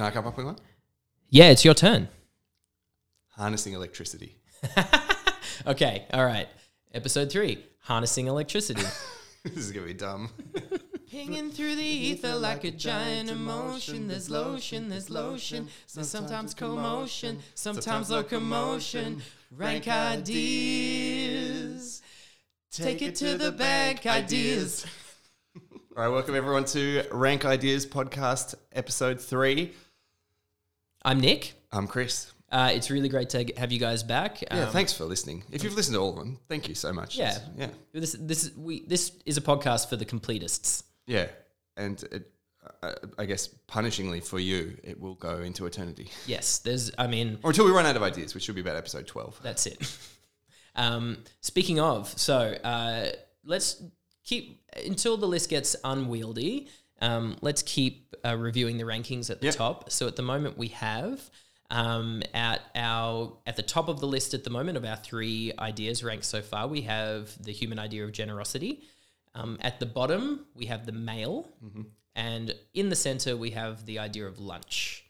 Can I come up with one? Yeah, it's your turn. Harnessing electricity. Okay, all right. Episode three harnessing electricity. this is gonna be dumb. Hanging through the ether like a giant emotion. There's lotion, there's lotion. There's sometimes commotion, sometimes locomotion. Rank ideas. Take it to the bank, ideas. All right, welcome everyone to Rank Ideas Podcast, episode three. I'm Nick. I'm Chris. Uh, it's really great to have you guys back. Yeah, Um, thanks for listening. If you've listened to all of them, thank you so much. Yeah. It's- yeah, This this is we this is a podcast for the completists. yeah. And it, uh, I guess punishingly for you, it will go into eternity, Yes, there's. I mean, or until we run out of ideas, which should be about episode twelve. That's it. um, speaking of, so uh, let's keep until the list gets unwieldy. Um, let's keep uh, reviewing the rankings at the Yep. top. So at the moment we have um, at our at the top of the list at the moment of our three ideas ranked so far, we have the human idea of generosity. Um, at the bottom, we have the male, and in the center, we have the idea of lunch.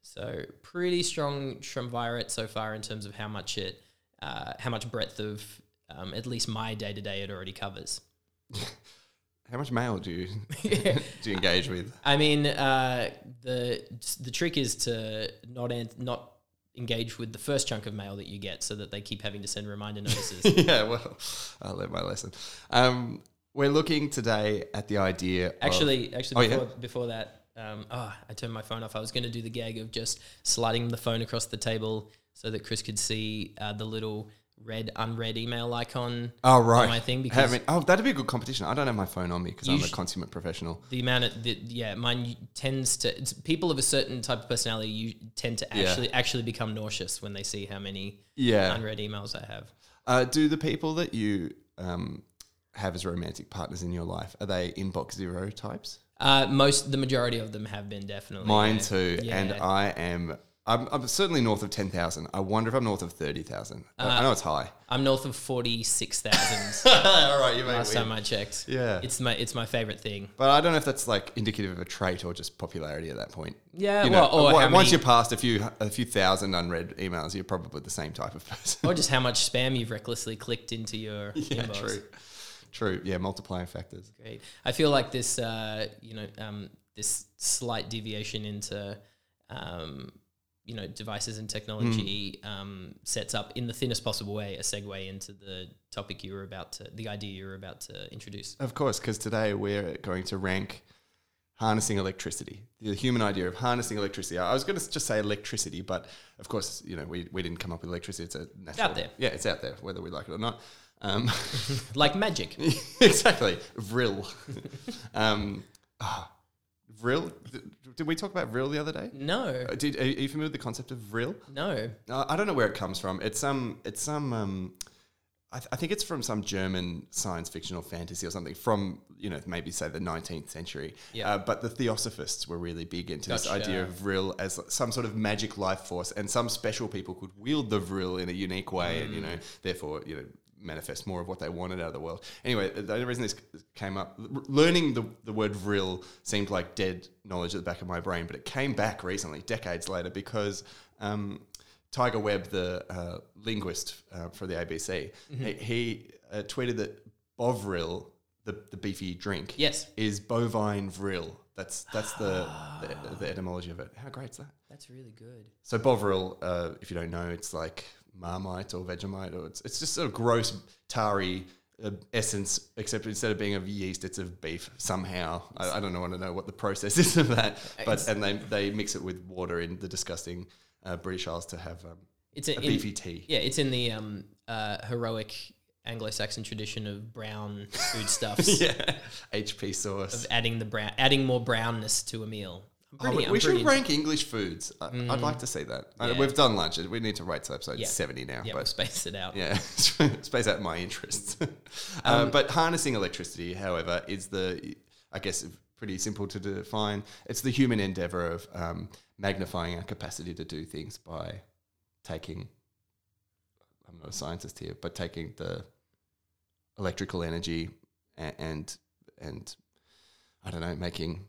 So pretty strong triumvirate so far in terms of how much it, uh, how much breadth of um, at least my day to day it already covers. How much mail do you do you engage with? I mean, uh, the the trick is to not an- not engage with the first chunk of mail that you get, so that they keep having to send reminder notices. yeah, well, I learned my lesson. Um, we're looking today at the idea. of- Actually, actually, Oh, yeah? before, before that, um, oh, I turned my phone off. I was going to do the gag of just sliding the phone across the table so that Chris could see uh, the little red unread email icon. oh right, my thing because it- oh, that'd be a good competition. I don't have my phone on me because I'm a consummate professional. the amount of the, yeah, mine tends to it's, people of a certain type of personality you tend to Yeah. actually actually become nauseous when they see how many Yeah. unread emails I have. Uh, do the people that you um, have as romantic partners in your life are they inbox zero types? Uh, most the majority of them have been definitely Mine yeah. too, Yeah. and I am. I'm, I'm certainly north of ten thousand. I wonder if I'm north of thirty thousand. Uh, I know it's high. I'm north of forty six thousand. All right, you made last time I checked. Yeah. it's my it's my favorite thing. But I don't know if that's like indicative of a trait or just popularity at that point. Yeah, You know, well, or once many- you're past a few a few thousand unread emails, you're probably the same type of person. or just how much spam you've recklessly clicked into your yeah, inbox. true, true. Yeah, multiplying factors. Great. I feel like this, uh, you know, um, this slight deviation into, um, you know, devices and technology Hmm. um, sets up in the thinnest possible way a segue into the topic you were about to, the idea you were about to introduce. Of course, because today we're going to rank harnessing electricity, the human idea of harnessing electricity. I was going to just say electricity, but of course, you know, we, we didn't come up with electricity. It's a natural, out there. Yeah, it's out there, whether we like it or not. Um, Like magic. exactly, vril. um, ah, vril. Did, did we talk about vril the other day? No, Uh, Did, are you familiar with the concept of vril? no. Uh, I don't know where it comes from. It's some. It's some. Um, I, th- I think it's from some German science fiction or fantasy or something from you know maybe say the nineteenth century. Yeah. Uh, but the Theosophists were really big into this Gotcha. idea of vril as some sort of magic life force, and some special people could wield the vril in a unique way, and you know therefore you know manifest more of what they wanted out of the world. Anyway, the only reason this came up, learning the, the word vril seemed like dead knowledge at the back of my brain, but it came back recently, decades later, because um, Tiger Webb, the uh, linguist uh, for the ABC, he, he uh, tweeted that Bovril, the, the beefy drink, Yes. is bovine vril. That's that's the, the the etymology of it. How great's that? That's really good. So Bovril, uh, if you don't know, it's like Marmite or Vegemite, or it's it's just a gross tarry uh, essence, except instead of being of yeast, it's of beef somehow. I, I don't know, want to know what the process is of that, but and they they mix it with water in the disgusting uh, British Isles to have um, It's a in, beefy tea. Yeah, it's in the um, uh, heroic Anglo-Saxon tradition of brown foodstuffs. yeah, HP sauce. Of adding the brown, adding more brownness to a meal. I'm Oh, we we pretty should into- rank English foods. I, I'd like to see that. Uh, Yeah. we've done lunches. We need to wait till episode Yeah. seventy now. Yeah, we'll space it out. Yeah, space out my interests. uh, Um, but harnessing electricity, however, is the, I guess, pretty simple to define. It's the human endeavor of um, magnifying our capacity to do things by taking, I'm not a scientist here, but taking the electrical energy and, and, and I don't know, making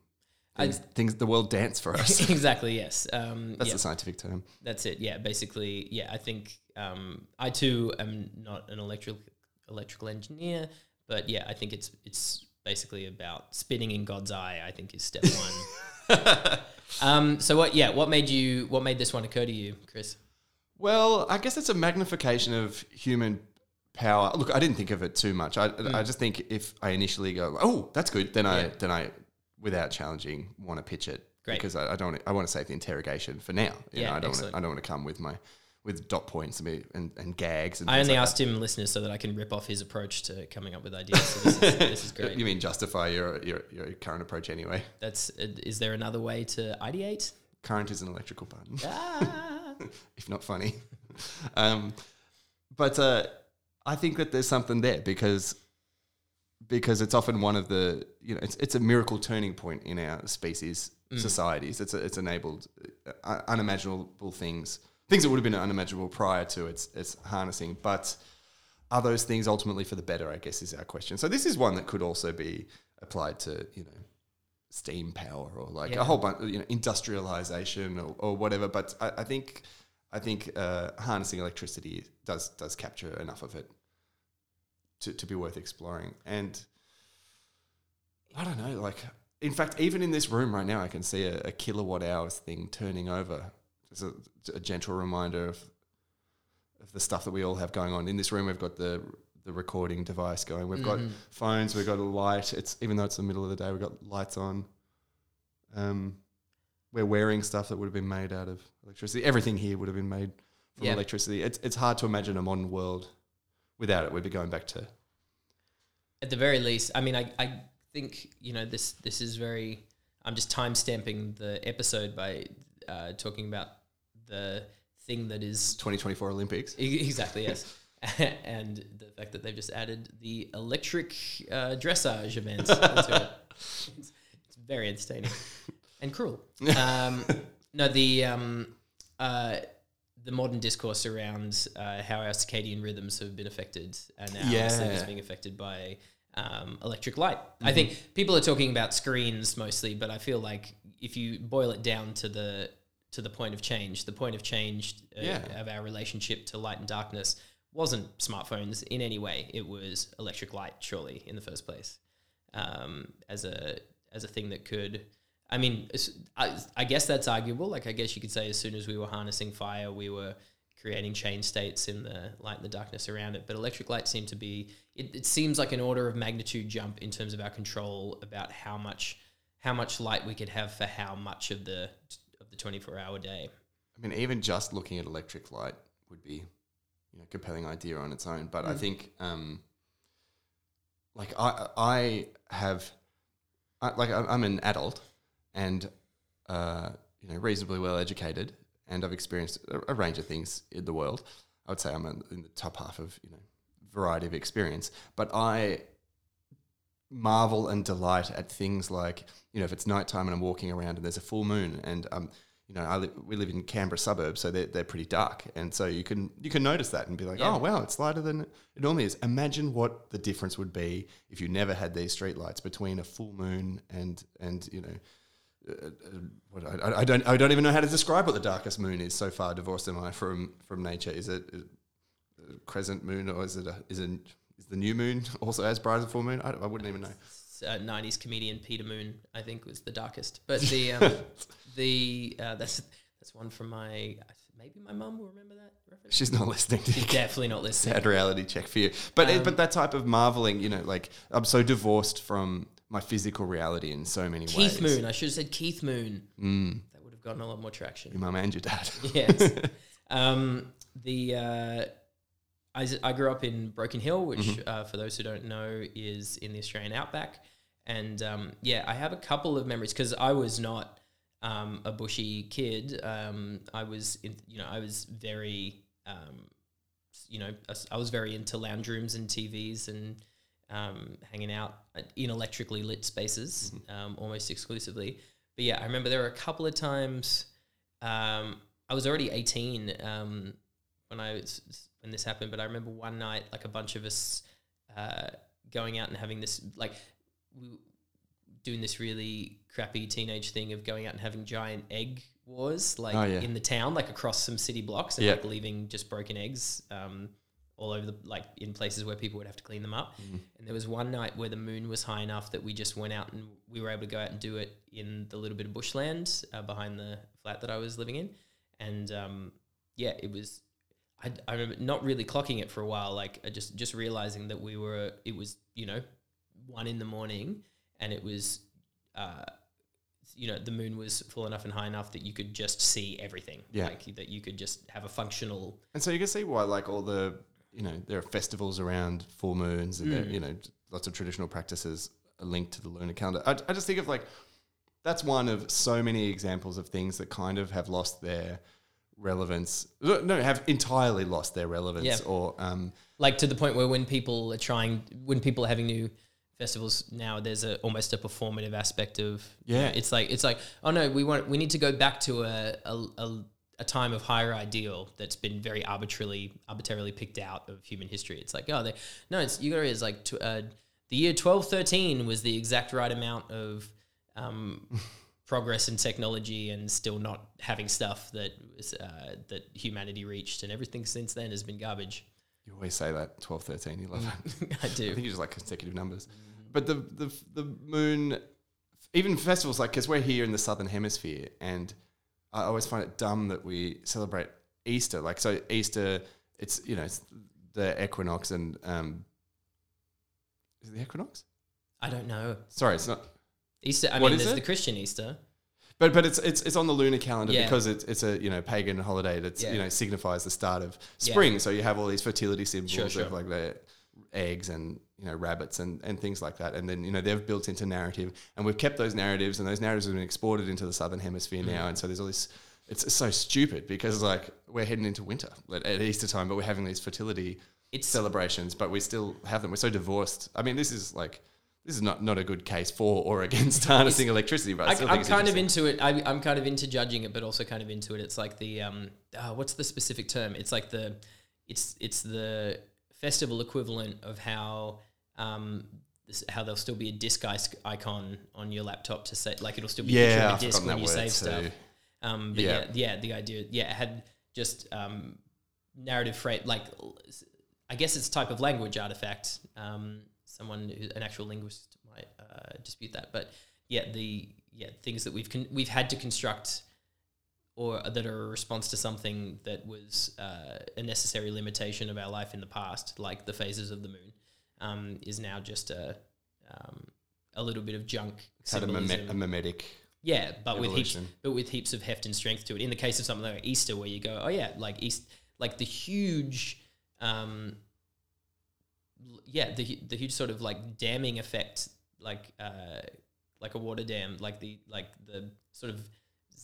things, things the world dance for us. exactly. Yes. Um, That's yeah, the scientific term. that's it. Yeah. Basically, yeah. I think um, I too am not an electrical electrical engineer, but yeah, I think it's it's basically about spinning in God's eye. I think is step one. um, so what? Yeah. What made you? What made this one occur to you, Chris? Well, I guess it's a magnification of human power. Look, I didn't think of it too much. I, Hmm. I just think if I initially go, oh, that's good, then I then I, without challenging, want to pitch it Great. because I, I don't. I want to save the interrogation for now. You Yeah, know, I don't. Want to, I don't want to come with my with dot points and, and, and gags. And I only like asked him listeners so that I can rip off his approach to coming up with ideas. So this, is, this is great. You mean justify your, your your current approach anyway? That's is there another way to ideate? Current is an electrical button. Ah. if not funny. um, but uh, I think that there's something there because because it's often one of the you know it's it's a miracle turning point in our species societies. It's a, it's enabled uh, unimaginable things things that would have been unimaginable prior to its its harnessing, but. Are those things ultimately for the better? I guess is our question. So this is one that could also be applied to you know steam power or like Yeah. a whole bunch, you know, industrialization or, or whatever. But I, I think, I think uh, harnessing electricity does does capture enough of it to, to be worth exploring. And I don't know, like in fact, even in this room right now, I can see a, a kilowatt hours thing turning over. It's a, a gentle reminder of of the stuff that we all have going on in this room. We've got the the recording device going. We've got phones. We've got a light. It's even though it's the middle of the day, we've got lights on. Um, we're wearing stuff that would have been made out of electricity. Everything here would have been made from Yeah. electricity. It's it's hard to imagine a modern world without it. We'd be going back to At the very least, I mean, I, I think you know this. This is very. I'm just time stamping the episode by uh, talking about the thing that is 2024 Olympics. Exactly, yes. and the fact that they've just added the electric uh, dressage event into it. It's, it's very entertaining and cruel. Um, no, the um, uh, the modern discourse around uh, how our circadian rhythms have been affected and our Yeah. sleep is being affected by um, electric light. I think people are talking about screens mostly, but I feel like if you boil it down to the to the point of change, the point of change uh, Yeah. of our relationship to light and darkness wasn't smartphones in any way. It was electric light, surely, in the first place, um, as a as a thing that could. I mean, I, I guess that's arguable. Like, I guess you could say as soon as we were harnessing fire, we were creating chain states in the light and the darkness around it. But electric light seemed to be. It, it seems like an order of magnitude jump in terms of our control about how much how much light we could have for how much of the of the twenty four hour day. I mean, even just looking at electric light would be, you know, a compelling idea on its own. But I think, um, like, I I have, I, like, I'm an adult, and uh, you know, reasonably well educated, and I've experienced a, a range of things in the world. I would say I'm in the top half of you know variety of experience, but I marvel and delight at things like you know if it's nighttime and I'm walking around and there's a full moon and um you know I li- we live in Canberra suburbs so they're, they're pretty dark and so you can you can notice that and be like Yeah. oh wow it's lighter than it normally is imagine what the difference would be if you never had these street lights between a full moon and and you know I, I don't I don't even know how to describe what the darkest moon is so far divorced am I from from nature is it a crescent moon or is it a is it is the new moon also as bright as a full moon I, I wouldn't even know uh, 90s comedian Peter Moon, I think, was the darkest. But the um, the uh, that's that's one from my maybe my mum will remember that reference. She's not listening to She's definitely not listening. sad reality check for you. But Um, it, but that type of marveling, you know, like I'm so divorced from my physical reality in so many Keith ways. Keith Moon. I should have said Keith Moon. Mm, That would have gotten a lot more traction. your mum and your dad. yes. Um, the uh, I, I grew up in Broken Hill, which, Mm-hmm. uh, for those who don't know, is in the Australian outback. And um, yeah, I have a couple of memories because I was not um, a bushy kid. Um, I was, in, you know, I was very, um, you know, I was very into lounge rooms and TVs and um, hanging out in electrically lit spaces um, almost exclusively. But yeah, I remember there were a couple of times. Um, I was already eighteen um, when I was when this happened, but I remember one night, like a bunch of us uh, going out and having this like we doing this really crappy teenage thing of going out and having giant egg wars, like Oh, yeah. in the town, like across some city blocks, and like leaving just broken eggs um, all over the like in places where people would have to clean them up. Mm-hmm. And there was one night where the moon was high enough that we just went out and we were able to go out and do it in the little bit of bushland uh, behind the flat that I was living in, and um, yeah, it was. I, I remember not really clocking it for a while, like uh, just just realizing that we were. It was you know one in the morning, and it was, uh, you know, the moon was full enough and high enough that you could just see everything. Yeah. like that you could just have a functional. And so you can see why, like all the, you know, there are festivals around full moons, and there, Mm. you know, lots of traditional practices are linked to the lunar calendar. I, I just think of like that's one of so many examples of things that kind of have lost their relevance. No, have entirely lost their relevance, Yeah. or um, like to the point where when people are trying when people are having new festivals now there's a almost a performative aspect of Yeah. it's like it's like oh no we want we need to go back to a a, a, a time of higher ideal that's been very arbitrarily arbitrarily picked out of human history it's like oh they no it's you got to realize like uh, the year 1213 was the exact right amount of um, progress in technology and still not having stuff that was, uh, that humanity reached and everything since then has been garbage you always say that 12, 13, you love it. I do. I think you just like consecutive numbers. But the the the moon, even festivals like because we're here in the southern hemisphere, and I always find it dumb that we celebrate Easter. Like so, Easter, it's you know it's the equinox and um, is it the equinox? I don't know. Sorry, it's not. Easter. I What mean, is there's it? the Christian Easter. But but it's it's it's on the lunar calendar Yeah. because it's it's a you know pagan holiday that's Yeah. you know signifies the start of Yeah. spring. So you have all these fertility symbols Sure, sure. of like the eggs and you know rabbits and, and things like that. And then you know they've built into narrative, and we've kept those narratives, and those narratives have been exported into the southern hemisphere Mm. now. And so there's all this. It's so stupid because like we're heading into winter at, at Easter time, but we're having these fertility It's celebrations, but we still have them. We're so divorced. I mean, this is like. This is not, not a good case for or against harnessing electricity, but I I, still think I'm it's kind of into it. I, I'm kind of into judging it, but also kind of into it. It's like the um, uh, what's the specific term? It's like the, it's it's the festival equivalent of how um, how there'll still be a disc icon on your laptop to say like it'll still be Yeah, a disc when you save stuff. Um, but yeah. Yeah. yeah, the idea, yeah, it had just um, narrative freight, like I guess it's a type of language artifact. Um, someone, who, an actual linguist, might uh, dispute that, but yeah, the yeah things that we've con- we've had to construct or that are a response to something that was uh, a necessary limitation of our life in the past, like the phases of the moon, um, is now just a um, a little bit of junk had a, mime- a mimetic. Yeah, but with heaps, but with heaps of heft and strength to it. In the case of something like Easter, where you go, oh yeah, like East, like the huge, um, yeah, the the huge sort of like damming effect, like uh, like a water dam, like the like the sort of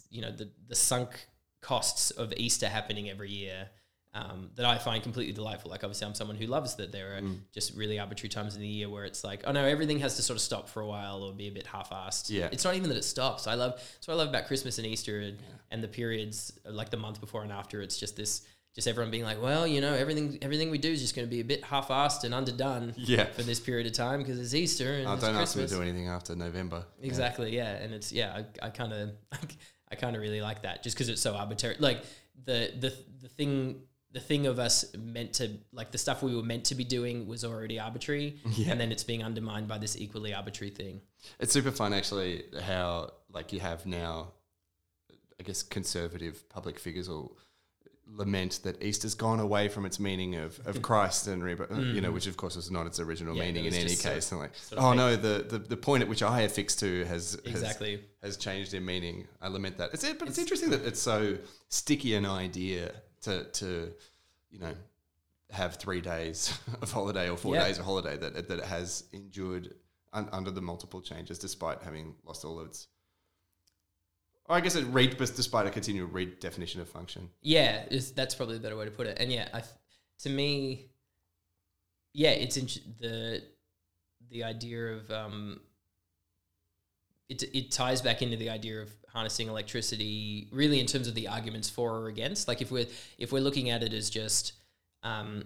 you know the the sunk costs of Easter happening every year. Um, that I find completely delightful. Like obviously, I'm someone who loves that there are Mm. just really arbitrary times in the year where it's like, oh no, everything has to sort of stop for a while or be a bit half-assed. Yeah. it's not even that it stops. I love that's what I love about Christmas and Easter and, and the periods like the month before and after. It's just this, just everyone being like, well, you know, everything everything we do is just going to be a bit half-assed and underdone Yeah. for this period of time because it's Easter and Oh, don't ask me Christmas. to do anything after November. Yeah. Exactly. Yeah, and it's yeah, I kind of I kind of really like that just because it's so arbitrary. Like the the the thing the thing of us meant to like the stuff we were meant to be doing was already arbitrary, Yeah. and then it's being undermined by this equally arbitrary thing. It's super fun actually how like you have now I guess conservative public figures will lament that Easter's gone away from its meaning of, of Christ and reba- you know which of course was not its original Mm. Yeah, meaning in any just sort case and like sort of oh fake. no the, the the point at which I affix to has Exactly. has, has changed in meaning I lament that it's it but it's, interesting that it's so sticky an idea to to you know have three days of holiday or four Yeah. days of holiday that that it has endured un, under the multiple changes despite having lost all of its. I guess it read, but despite a continual redefinition of function. Yeah, is that's probably the better way to put it. And yeah, I to me, yeah, it's in the the idea of um, it it ties back into the idea of harnessing electricity, really in terms of the arguments for or against. Like if we're if we're looking at it as just um,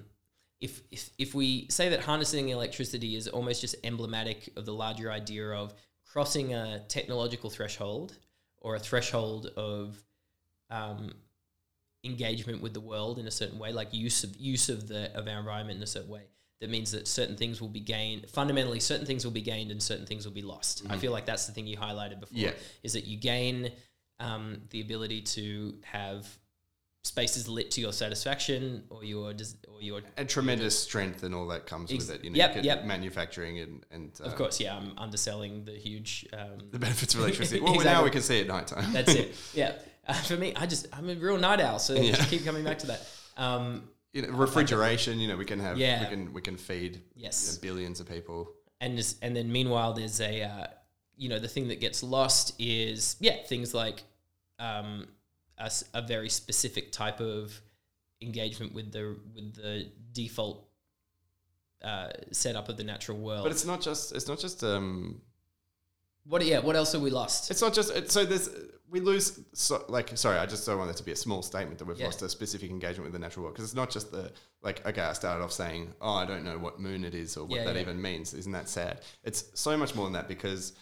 if, if if we say that harnessing electricity is almost just emblematic of the larger idea of crossing a technological threshold or a threshold of um, engagement with the world in a certain way, like use of use of the of our environment in a certain way. That means that certain things will be gained. Fundamentally, certain things will be gained and certain things will be lost. I feel like that's the thing you highlighted before. Yeah. Is that you gain um, the ability to have spaces lit to your satisfaction or your or your and tremendous strength and all that comes Ex- with it. You know, yep, you yep. manufacturing and and uh, Of course, yeah, I'm underselling the huge. Um, the benefits of electricity. Well, now we can see at night time. that's it. Yeah, uh, for me, I just I'm a real night owl, so Yeah. just keep coming back to that. Um, you know, refrigeration. You know, we can have. Yeah. We can we can feed you know, billions of people. and this, and then meanwhile, there's a uh, you know the thing that gets lost is yeah things like um, a very specific type of engagement with the with the default uh, setup of the natural world. But it's not just. It's not just. Um, what yeah, what else have we lost? It's not just so. There's we lose so, like sorry. I just don't want that to be a small statement that we've Yeah. lost a specific engagement with the natural world because it's not just the like. Okay, I started off saying, oh, I don't know what moon it is or what Yeah, that yeah. even means. Isn't that sad? It's so much more than that because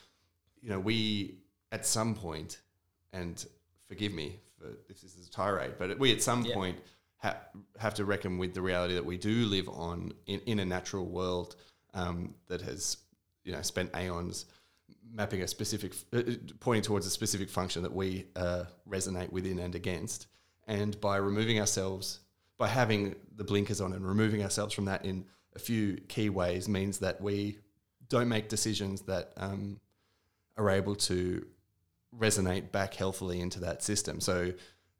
you know we at some point, and forgive me for if this is a tirade, but we at some point ha- have to reckon with the reality that we do live on in, in a natural world um, that has you know spent aeons mapping a specific, uh, uh, pointing towards a specific function that we uh, resonate within and against. And by removing ourselves, by having the blinkers on and removing ourselves from that in a few key ways, means that we don't make decisions that um, are able to resonate back healthily into that system. So,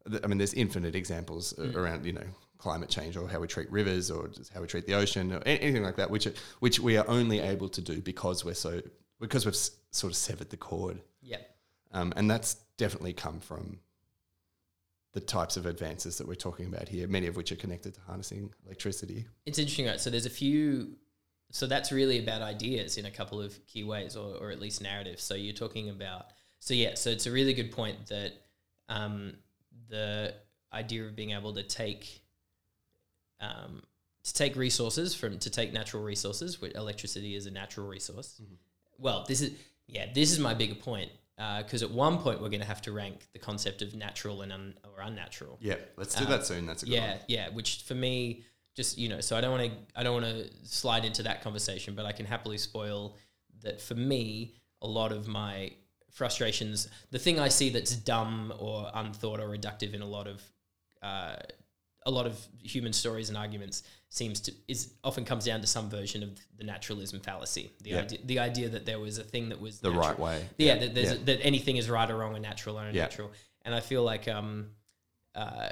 th- I mean, there's infinite examples uh, around, you know, climate change or how we treat rivers or just how we treat the ocean or anything like that, which, which we are only able to do because we're so, because we've sort of severed the cord. yeah, Um, and that's definitely come from the types of advances that we're talking about here, many of which are connected to harnessing electricity. It's interesting, right? So there's a few. So that's really about ideas in a couple of key ways, or, or at least narratives. So you're talking about. So yeah, so it's a really good point that um, the idea of being able to take um, to take resources from to take natural resources, which electricity is a natural resource. Well, this is yeah, this is my bigger point because at one point we're going to have to rank the concept of natural and un, or unnatural. Yeah, let's do Um, that soon. That's a good Yeah, one. yeah. Which for me, just you know, so I don't want to, I don't want to slide into that conversation, but I can happily spoil that for me, a lot of my frustrations, the thing I see that's dumb or unthought or reductive in a lot of, uh, a lot of human stories and arguments seems to is often comes down to some version of the naturalism fallacy. The Yeah. idea, the idea that there was a thing that was The natural- right way. yeah, that, there's Yeah. that anything is right or wrong or natural or Yeah. unnatural. And I feel like um, uh,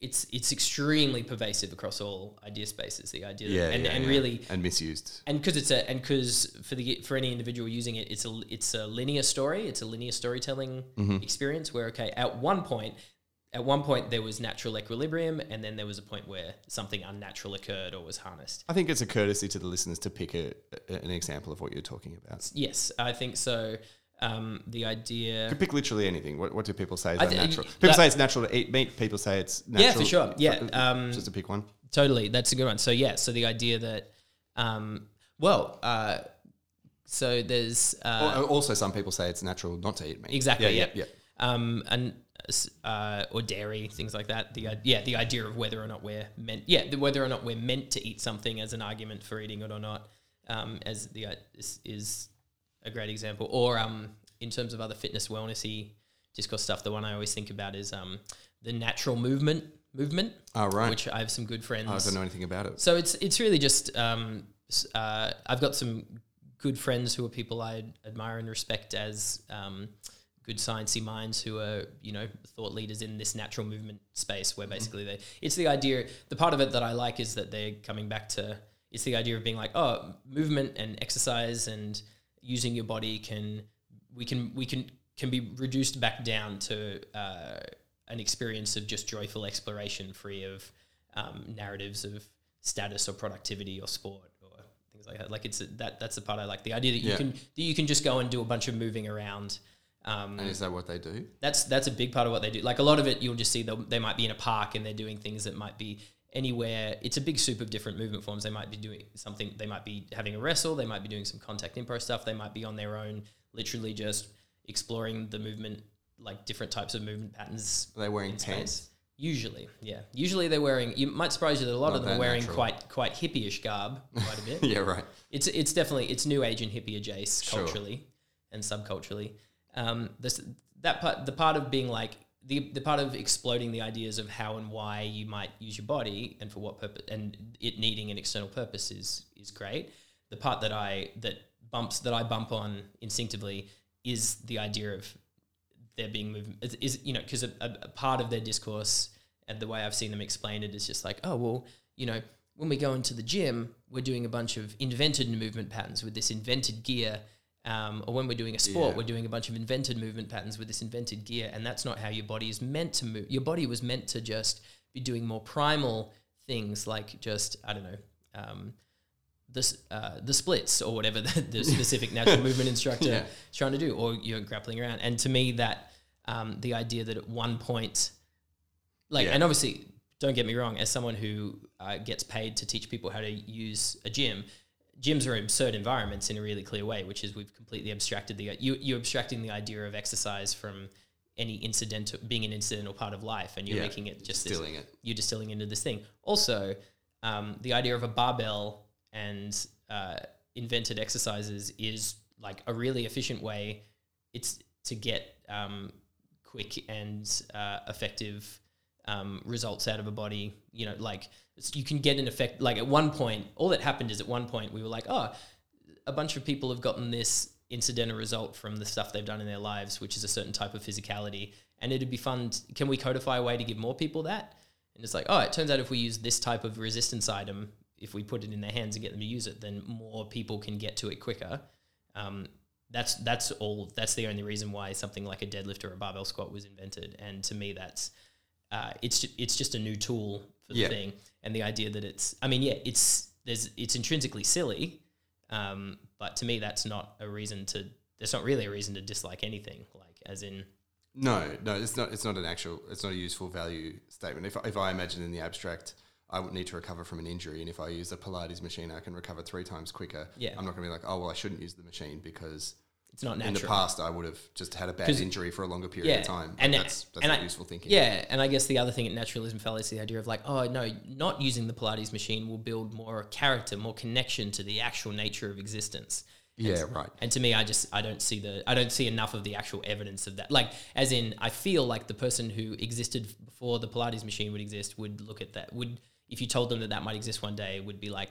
it's it's extremely pervasive across all idea spaces. The idea, Yeah, and, yeah, and yeah. really, and misused. and because it's a and because for the for any individual using it, it's a it's a linear story. It's a linear storytelling Mm-hmm. experience where okay, at one point. At one point, there was natural equilibrium, and then there was a point where something unnatural occurred or was harnessed. I think it's a courtesy to the listeners to pick a, a- an example of what you're talking about. Yes, I think so. Um, the idea, You could pick literally anything. What, what do people say is I thi- unnatural? y- People that- say it's natural to eat meat. People say it's natural. Yeah, for sure. Yeah, um, just to pick one. Totally, that's a good one. So yeah, so the idea that, um, well, uh, so there's uh, also, some people say it's natural not to eat meat. exactly Yeah, yeah, yeah, yeah. um, and uh, or dairy things like that. The i- yeah, the idea of whether or not we're meant yeah, the, whether or not we're meant to eat something as an argument for eating it or not, um, as the uh, is, is a great example. Or um, in terms of other fitness wellnessy discourse stuff, the one I always think about is um, the natural movement movement, Oh, right. which I have some good friends. I don't know anything about it. So it's it's really just um, uh, I've got some good friends who are people I admire and respect as um, good sciencey minds who are you know thought leaders in this natural movement space where basically they it's the idea the part of it that I like is that they're coming back to it's the idea of being like oh movement and exercise and using your body can we can we can can be reduced back down to uh, an experience of just joyful exploration free of um, narratives of status or productivity or sport or things like that. Like it's that that's the part I like. The idea that you Yeah. can that you can just go and do a bunch of moving around um, And is that what they do? that's that's a big part of what they do. Like a lot of it, you'll just see they they might be in a park and they're doing things that might be anywhere. It's a big soup of different movement forms. They might be doing something. They might be having a wrestle. They might be doing some contact improv stuff. They might be on their own literally just exploring the movement, like different types of movement patterns. Are they wearing pants? Usually, yeah. Usually they're wearing. You might surprise you that a lot Not of them are wearing natural. quite quite hippie-ish garb, quite a bit. Yeah, right. It's it's definitely it's new age and hippie adjacent Sure. culturally and subculturally. Um, this that part the part of being like the the part of exploding the ideas of how and why you might use your body and for what purpose and it needing an external purpose is is great. The part that I that bumps that I bump on instinctively is the idea of there being movement is, you know because a, a, a part of their discourse and the way I've seen them explain it is just like oh well you know when we go into the gym we're doing a bunch of invented movement patterns with this invented gear um, or when we're doing a sport Yeah. we're doing a bunch of invented movement patterns with this invented gear and that's not how your body is meant to move your body was meant to just be doing more primal things like just I don't know um, the, uh, the splits or whatever the, the specific natural movement instructor Yeah. is trying to do, or you're grappling around. And to me, that um, the idea that at one point, like, Yeah. and obviously, don't get me wrong, as someone who uh, gets paid to teach people how to use a gym, gyms are absurd environments in a really clear way, which is we've completely abstracted the you you're abstracting the idea of exercise from any incidental being an incidental part of life, and you're Yeah. making it just this it. you're distilling into this thing. Also, um, the idea of a barbell and uh, invented exercises is like a really efficient way. It's to get um, quick and uh, effective um, results out of a body. You know, like you can get an effect. Like at one point, all that happened is at one point we were like, oh, a bunch of people have gotten this incidental result from the stuff they've done in their lives, which is a certain type of physicality. And it'd be fun. t- can we codify a way to give more people that? And it's like, oh, it turns out if we use this type of resistance item, if we put it in their hands and get them to use it, then more people can get to it quicker. Um, that's that's all. That's the only reason why something like a deadlift or a barbell squat was invented. And to me, that's uh, it's ju- it's just a new tool for the Yeah. thing. And the idea that it's, I mean, yeah, it's there's it's intrinsically silly, um, but to me, that's not a reason to. There's not really a reason to dislike anything. Like as in, No, no, it's not. It's not an actual. It's not a useful value statement. If if I imagine in the abstract, I would need to recover from an injury, and if I use a Pilates machine, I can recover three times quicker. Yeah. I'm not going to be like, oh well, I shouldn't use the machine because it's not natural. in the past I would have just had a bad injury for a longer period yeah, of time. and- that's that's and I- useful thinking. Yeah, and I guess the other thing at naturalism is the idea of like, oh no, not using the Pilates machine will build more character, more connection to the actual nature of existence. yeah, right. And to me, I just I don't see the I don't see enough of the actual evidence of that. Like, as in, I feel like the person who existed before the Pilates machine would exist would look at that. Would if you told them that that might exist one day, would be like,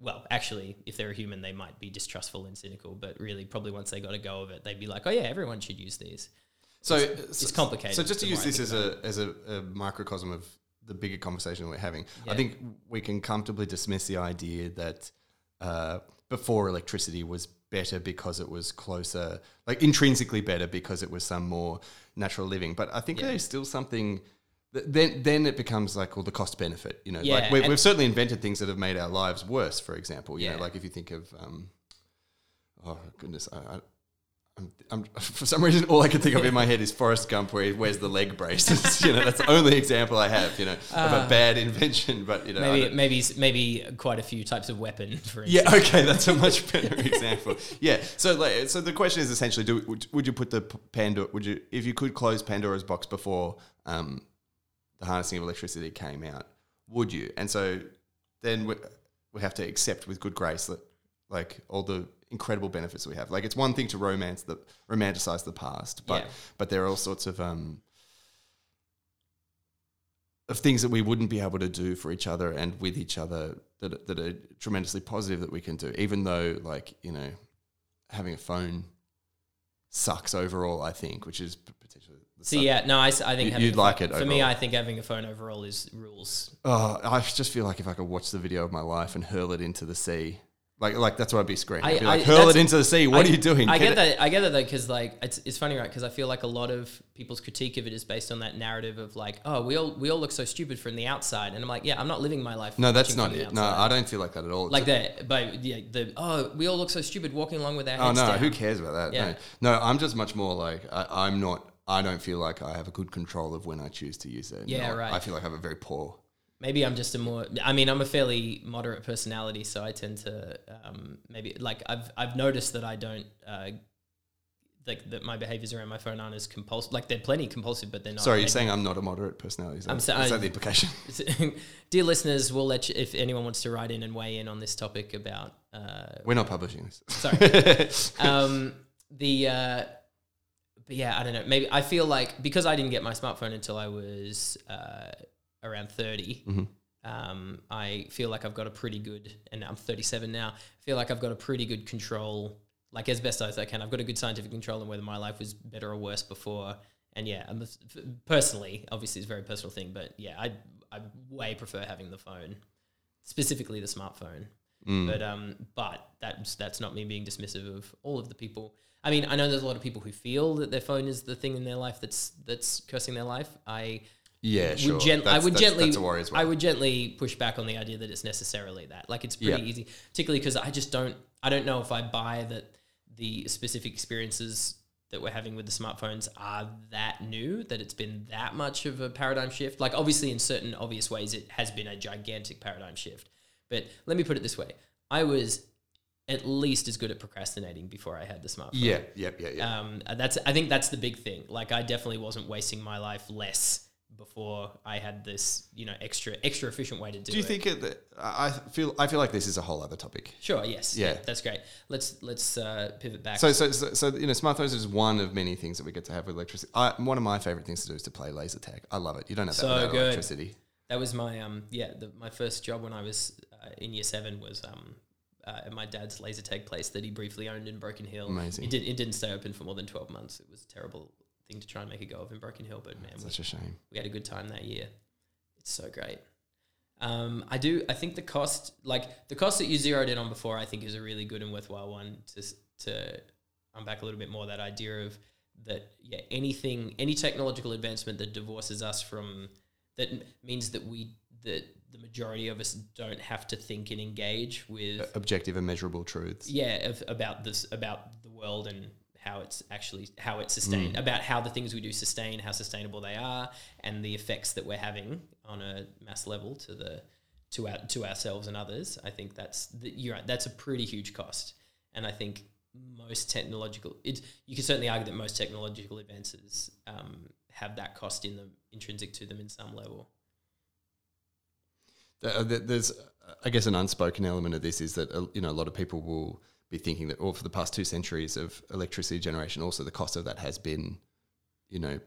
well, actually, if they're a human, they might be distrustful and cynical. But really, probably once they got a go of it, they'd be like, oh yeah, everyone should use these. So it's complicated So just to use this as a as a, a microcosm of the bigger conversation we're having, I think we can comfortably dismiss the idea that uh, before electricity was better because it was closer, like intrinsically better because it was some more natural living. But I think Yeah. there's still something. Th- Then, then it becomes like, well, the cost benefit. You know, Yeah, like we, we've certainly invented things that have made our lives worse. For example, you Yeah. know, like if you think of, um, oh goodness, I, I, I'm, I'm, for some reason, all I can think of in my head is Forrest Gump, where he wears the leg braces. you know, that's the only example I have. You know, of a bad invention. But you know. Maybe maybe maybe quite a few types of weapon. For instance. yeah, okay, that's a much better example. Yeah, so like, so the question is essentially, do would, would you put the Pandora? Would you, if you could close Pandora's box before um, the harnessing of electricity came out, would you? And so then we, we have to accept with good grace that like all the incredible benefits we have. Like it's one thing to romance the romanticize the past, but Yeah. but there are all sorts of um, of things that we wouldn't be able to do for each other and with each other that that are tremendously positive that we can do, even though like you know having a phone sucks overall. I think, which is potentially sub- yeah, no, I think You- having you'd a phone- like it For me, overall. I think having a phone overall is rules. Oh, I just feel like if I could watch the video of my life and hurl it into the sea, like like that's what I'd be screaming. I- I'd be like, I- hurl that's- it into the sea. What I- are you doing? I get it- that. I get that though, because like it's, it's funny, right? Because I feel like a lot of people's critique of it is based on that narrative of like, oh, we all we all look so stupid from the outside, and I'm like, yeah, I'm not living my life. No, that's watching not from the it. No, outside. I don't feel like that at all. like that. But yeah, the oh, we all look so stupid walking along with our Oh heads no, down. who cares about that? Yeah. No, no, I'm just much more like I, I'm not. I don't feel like I have a good control of when I choose to use it. Yeah, not. right. I feel like I have a very poor. Maybe I'm just a more. I mean, I'm a fairly moderate personality, so I tend to um, maybe like I've I've noticed that I don't uh, like that my behaviors around my phone aren't as compulsive. Like they're plenty compulsive, but they're not. Sorry, you're saying I'm not a moderate personality. Is that, I'm sa- is that the implication? Dear listeners, we'll let you if anyone wants to write in and weigh in on this topic about uh, We're not publishing this. Sorry. um, the uh, but yeah, I don't know. Maybe I feel like because I didn't get my smartphone until I was uh, around 30 Mhm. Um, I feel like I've got a pretty good, and I'm 37 now. I feel like I've got a pretty good control, like as best as I can. I've got a good scientific control on whether my life was better or worse before. And yeah, I'm, personally, obviously, it's a very personal thing, but yeah, I I way prefer having the phone, specifically the smartphone. Mm. But um, but that's that's not me being dismissive of all of the people. I mean, I know there's a lot of people who feel that their phone is the thing in their life that's that's cursing their life. I yeah, would sure. gen- I would that's- gently That's a worry as well. I would gently push back on the idea that it's necessarily that. Like it's pretty Yeah. easy, particularly because I just don't I don't know if I buy that the specific experiences that we're having with the smartphones are that new that it's been that much of a paradigm shift. Like obviously in certain obvious ways it has been a gigantic paradigm shift. But let me put it this way. I was at least as good at procrastinating before I had the smartphone. yeah, yeah, yeah, yeah. Um, that's I think that's the big thing. Like I definitely wasn't wasting my life less before I had this, you know, extra extra efficient way to do, it. Do you it. think it? that- I feel. I feel like this is a whole other topic. Sure. Yes. Yeah. That's great. Let's let's uh, pivot back. So, so, so, so, you know, smartphones is one of many things that we get to have with electricity. I, one of my favorite things to do is to play laser tag. I love it. You don't have that So without good. electricity. that was my um yeah the, my first job when I was uh, in year seven was um. Uh, at my dad's laser tag place that he briefly owned in Broken Hill. Amazing. It, did, it didn't stay open for more than 12 months. It was a terrible thing to try and make a go of in Broken Hill, but man, we, Such a shame. we had a good time that year. It's so great. Um, I do. I think the cost, like the cost that you zeroed in on before, I think is a really good and worthwhile one to to unpack a little bit more. That idea of that, yeah, anything, any technological advancement that divorces us from that means that we that the majority of us don't have to think and engage with Objective and measurable truths. yeah of, about this about the world and how it's actually how it's sustained about how the things we do sustain how sustainable they are and the effects that we're having on a mass level to the to our to ourselves and others. I think that's the, you're right that's a pretty huge cost. And i think most technological it you can certainly argue that most technological advances um, have that cost in them intrinsic to them in some level There's, uh, I guess, an unspoken element of this is that uh, you know a lot of people will be thinking that, or for the past two centuries of electricity generation, also the cost of that has been, you know,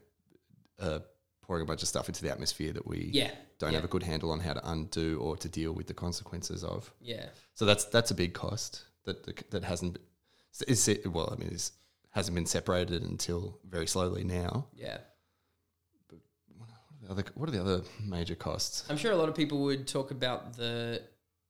uh, pouring a bunch of stuff into the atmosphere that we yeah don't yeah, have a good handle on how to undo or to deal with the consequences of. yeah So that's that's a big cost that that hasn't is well, I mean, is hasn't been separated until very slowly now. yeah Other, what are the other major costs? I'm sure a lot of people would talk about the,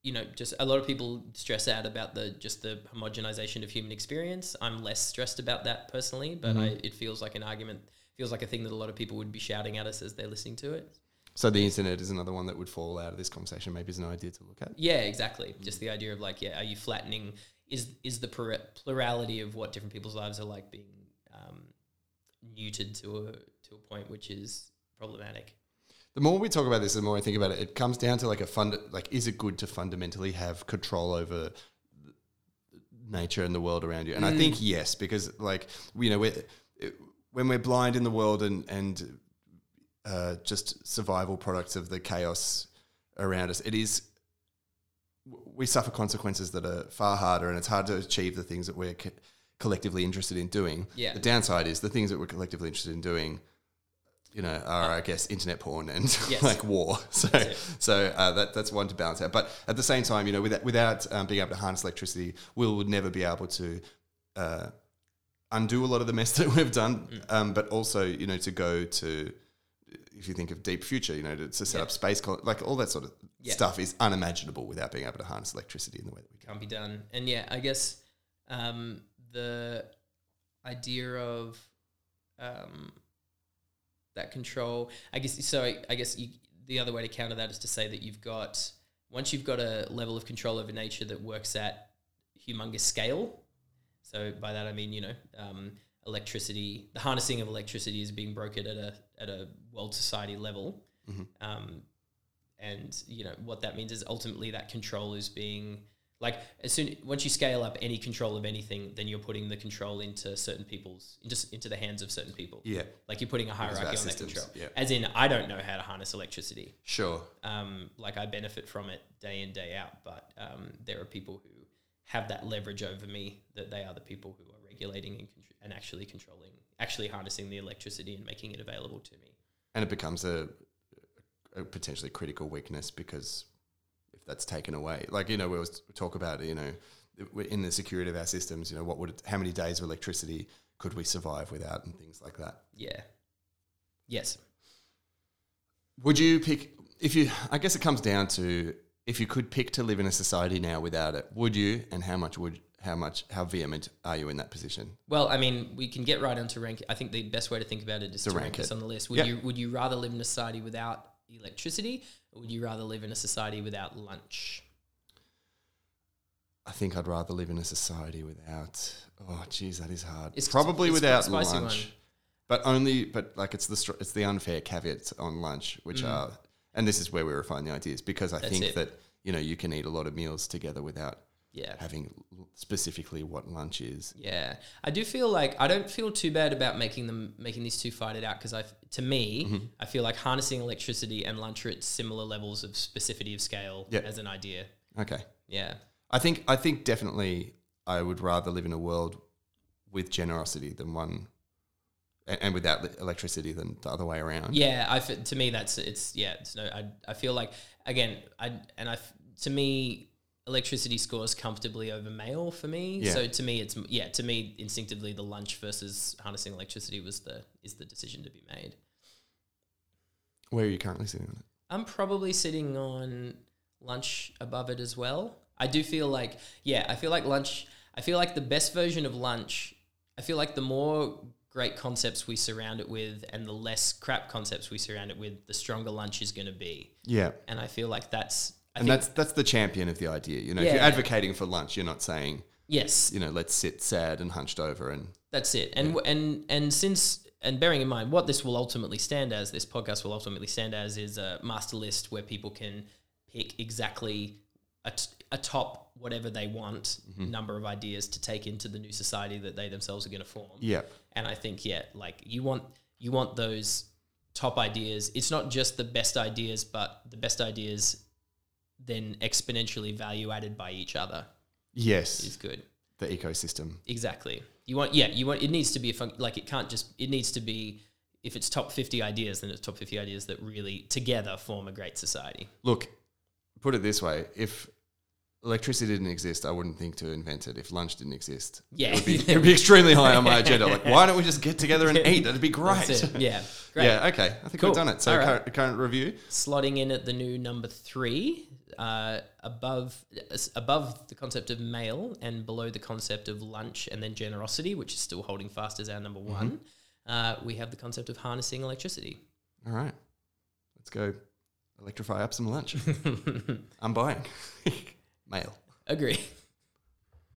you know, just a lot of people stress out about the just the homogenization of human experience. I'm less stressed about that personally, but I, it feels like an argument, feels like a thing that a lot of people would be shouting at us as they're listening to it. So the internet is another one that would fall out of this conversation. Maybe is an idea to look at. Yeah, exactly. Just the idea of like, yeah, are you flattening? Is is the plurality of what different people's lives are like being um, neutered to a to a point which is problematic? The more we talk about this, the more I think about it. It comes down to like a fund. Like, is it good to fundamentally have control over nature and the world around you? And I think yes, because like you know, we're, when we're blind in the world and and uh, just survival products of the chaos around us, it is we suffer consequences that are far harder, and it's hard to achieve the things that we're co- collectively interested in doing. Yeah. The downside is the things that we're collectively interested in doing you know, are I guess internet porn and Yes. like war. So, so uh, that that's one to balance out. But at the same time, you know, without without um, being able to harness electricity, we would never be able to uh, undo a lot of the mess that we've done. Mm. Um, but also, you know, to go to if you think of deep future, you know, to, to set Yeah. up space, col- like all that sort of Yeah. stuff is unimaginable without being able to harness electricity in the way that we can. can't be done. And yeah, I guess um, the idea of um, that control, I guess. So I, I guess you, the other way to counter that is to say that you've got once you've got a level of control over nature that works at humongous scale. So by that I mean you know um, electricity, the harnessing of electricity is being brokered at a at a world society level. Um, and you know what that means is ultimately that control is being like as soon once you scale up any control of anything, then you're putting the control into certain people's just into the hands of certain people. Yeah, Like you're putting a hierarchy on that control. yeah. As in, I don't know how to harness electricity. sure. Um, like I benefit from it day in day out, but um, there are people who have that leverage over me that they are the people who are regulating and, contr- and actually controlling, actually harnessing the electricity and making it available to me. And it becomes a, a potentially critical weakness because that's taken away, like you know, we always talk about you know, in the security of our systems, you know, what would it, how many days of electricity could we survive without, and things like that. Yeah. Yes. Would you pick if you? I guess it comes down to if you could pick to live in a society now without it. Would you? And how much would? How much? How vehement are you in that position? Well, I mean, we can get right onto rank. I think the best way to think about it is To to, rank rank it. on the list. Would Yep. you would you rather live in a society without electricity, or would you rather live in a society without lunch? I think I'd rather live in a society without. Oh, geez, that is hard. It's- probably it's without lunch, one. but only. But like, it's the it's the unfair caveats on lunch, which are, and this is where we refine the ideas because I Mm. That's think it. that you know you can eat a lot of meals together without Yeah. having l- specifically what lunch is. Yeah, I do feel like I don't feel too bad about making them making these two fight it out because I, to me, Mm-hmm. I feel like harnessing electricity and lunch are at similar levels of specificity of scale Yep. as an idea. Okay, Yeah, I think I think definitely I would rather live in a world with generosity than one, and, and without electricity than the other way around. yeah. I to me that's it's yeah. It's no. I I feel like again I and I f- to me electricity scores comfortably over mail for me. Yeah. So to me it's yeah. To me instinctively the lunch versus harnessing electricity was the is the decision to be made. Where are you currently sitting on it? I'm probably sitting on lunch above it as well. I do feel like, yeah, I feel like lunch, I feel like the best version of lunch, I feel like the more great concepts we surround it with and the less crap concepts we surround it with, the stronger lunch is going to be. Yeah. And I feel like that's, and that's that's the champion of the idea. You know, if you're advocating for lunch, you're not saying, yes, you know, let's sit sad and hunched over and That's it. And and and since and bearing in mind what this will ultimately stand as, this podcast will ultimately stand as is a master list where people can pick exactly a, t- a top whatever they want mm-hmm. number of ideas to take into the new society that they themselves are going to form. yeah, And I think yeah, like you want you want those top ideas. It's not just the best ideas, but the best ideas then exponentially value added by each other yes, is good. the ecosystem. Exactly. You want, yeah, you want. It needs to be a fun, like it can't just. It needs to be. If it's top fifty ideas, then it's top fifty ideas that really together form a great society. Look, put it this way: if electricity didn't exist, I wouldn't think to invent it. If lunch didn't exist, Yeah. it would be, it would be extremely high on my agenda. Like, why don't we just get together and eat? That'd be great. Yeah, great. Yeah, okay. I think Cool. we've done it. So, right. current, current review. Slotting in at the new number three, uh, above above the concept of mail and below the concept of lunch, and then generosity, which is still holding fast as our number one. Uh, we have the concept of harnessing electricity. All right. Let's go electrify up some lunch. I'm buying. Mail. Agree.